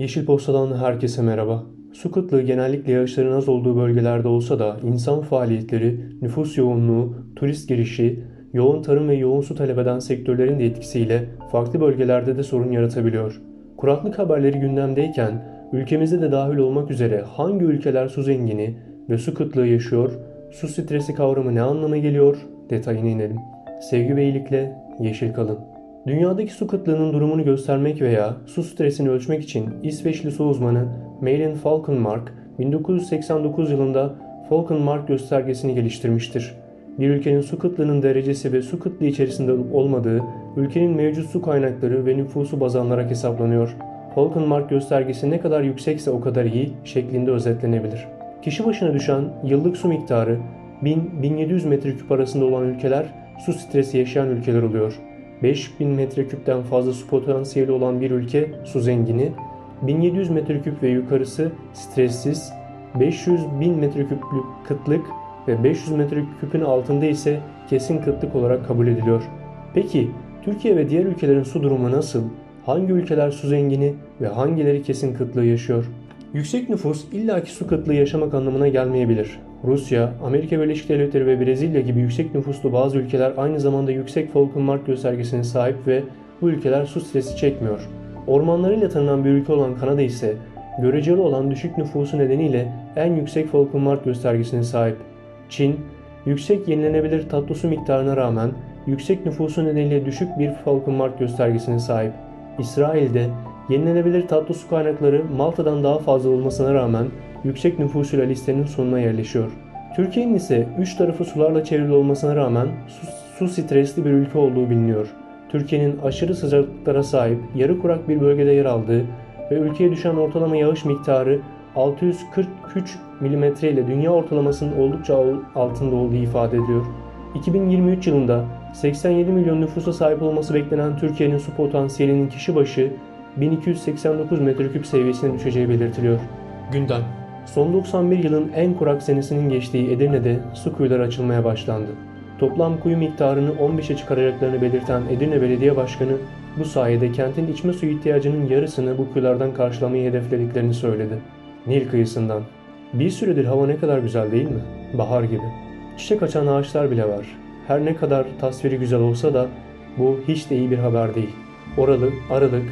Yeşil Posta'dan herkese merhaba. Su kıtlığı genellikle yağışların az olduğu bölgelerde olsa da insan faaliyetleri, nüfus yoğunluğu, turist girişi, yoğun tarım ve yoğun su talep eden sektörlerin de etkisiyle farklı bölgelerde de sorun yaratabiliyor. Kuraklık haberleri gündemdeyken ülkemizde de dahil olmak üzere hangi ülkeler su zengini ve su kıtlığı yaşıyor, su stresi kavramı ne anlama geliyor detayına inelim. Sevgi ve iyilikle yeşil kalın. Dünyadaki su kıtlığının durumunu göstermek veya su stresini ölçmek için İsveçli su uzmanı Malin Falkenmark 1989 yılında Falkenmark göstergesini geliştirmiştir. Bir ülkenin su kıtlığının derecesi ve su kıtlığı içerisinde olmadığı ülkenin mevcut su kaynakları ve nüfusu baz alınarak hesaplanıyor. Falkenmark göstergesi ne kadar yüksekse o kadar iyi şeklinde özetlenebilir. Kişi başına düşen yıllık su miktarı 1000-1700 metreküp arasında olan ülkeler su stresi yaşayan ülkeler oluyor. 5000 metreküpten fazla su potansiyeli olan bir ülke su zengini, 1700 metreküp ve yukarısı stressiz, 500 bin metreküplük kıtlık ve 500 metreküpün altında ise kesin kıtlık olarak kabul ediliyor. Peki Türkiye ve diğer ülkelerin su durumu nasıl? Hangi ülkeler su zengini ve hangileri kesin kıtlığı yaşıyor? Yüksek nüfus illaki su kıtlığı yaşamak anlamına gelmeyebilir. Rusya, Amerika Birleşik Devletleri ve Brezilya gibi yüksek nüfuslu bazı ülkeler aynı zamanda yüksek Falkenmark göstergesine sahip ve bu ülkeler su stresi çekmiyor. Ormanlarıyla tanınan bir ülke olan Kanada ise göreceli olan düşük nüfusu nedeniyle en yüksek Falkenmark göstergesine sahip. Çin, yüksek yenilenebilir tatlı su miktarına rağmen yüksek nüfusu nedeniyle düşük bir Falkenmark göstergesine sahip. İsrail'de yenilenebilir tatlı su kaynakları Malta'dan daha fazla olmasına rağmen yüksek nüfusuyla listenin sonuna yerleşiyor. Türkiye'nin ise üç tarafı sularla çevrili olmasına rağmen su, su stresli bir ülke olduğu biliniyor. Türkiye'nin aşırı sıcaklıklara sahip yarı kurak bir bölgede yer aldığı ve ülkeye düşen ortalama yağış miktarı 643 mm ile dünya ortalamasının oldukça altında olduğu ifade ediliyor. 2023 yılında 87 milyon nüfusa sahip olması beklenen Türkiye'nin su potansiyelinin kişi başı 1289 metreküp seviyesine düşeceği belirtiliyor. Gündem Son 91 yılın en kurak senesinin geçtiği Edirne'de su kuyuları açılmaya başlandı. Toplam kuyu miktarını 15'e çıkaracaklarını belirten Edirne Belediye Başkanı bu sayede kentin içme suyu ihtiyacının yarısını bu kuyulardan karşılamayı hedeflediklerini söyledi. Nil kıyısından. Bir süredir hava ne kadar güzel değil mi? Bahar gibi. Çiçek açan ağaçlar bile var. Her ne kadar tasviri güzel olsa da bu hiç de iyi bir haber değil. Oralı, Aralık,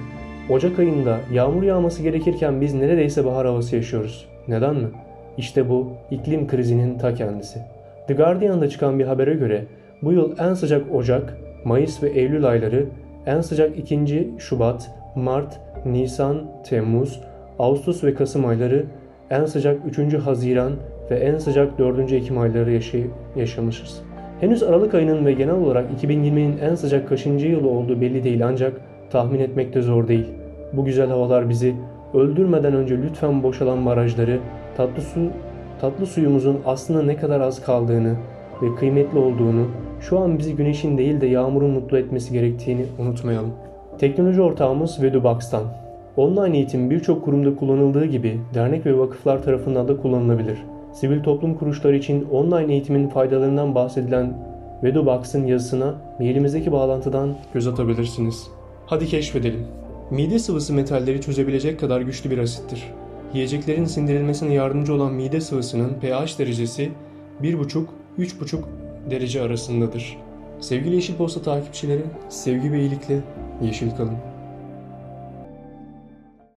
Ocak ayında yağmur yağması gerekirken biz neredeyse bahar havası yaşıyoruz. Neden mi? İşte bu iklim krizinin ta kendisi. The Guardian'da çıkan bir habere göre bu yıl en sıcak Ocak, Mayıs ve Eylül ayları, en sıcak 2. Şubat, Mart, Nisan, Temmuz, Ağustos ve Kasım ayları, en sıcak 3. Haziran ve en sıcak 4. Ekim ayları yaşay yaşamışız. Henüz Aralık ayının ve genel olarak 2020'nin en sıcak kaçıncı yılı olduğu belli değil ancak tahmin etmek de zor değil. Bu güzel havalar bizi öldürmeden önce lütfen boşalan barajları, tatlı su tatlı suyumuzun aslında ne kadar az kaldığını ve kıymetli olduğunu, şu an bizi güneşin değil de yağmurun mutlu etmesi gerektiğini unutmayalım. Teknoloji ortağımız Vedubox'tan. Online eğitim birçok kurumda kullanıldığı gibi dernek ve vakıflar tarafından da kullanılabilir. Sivil toplum kuruluşları için online eğitimin faydalarından bahsedilen Vedubox'ın yazısına mailimizdeki bağlantıdan göz atabilirsiniz. Hadi keşfedelim. Mide sıvısı metalleri çözebilecek kadar güçlü bir asittir. Yiyeceklerin sindirilmesine yardımcı olan mide sıvısının pH derecesi 1,5-3,5 derece arasındadır. Sevgili Yeşil Posta takipçileri, sevgi ve iyilikle yeşil kalın.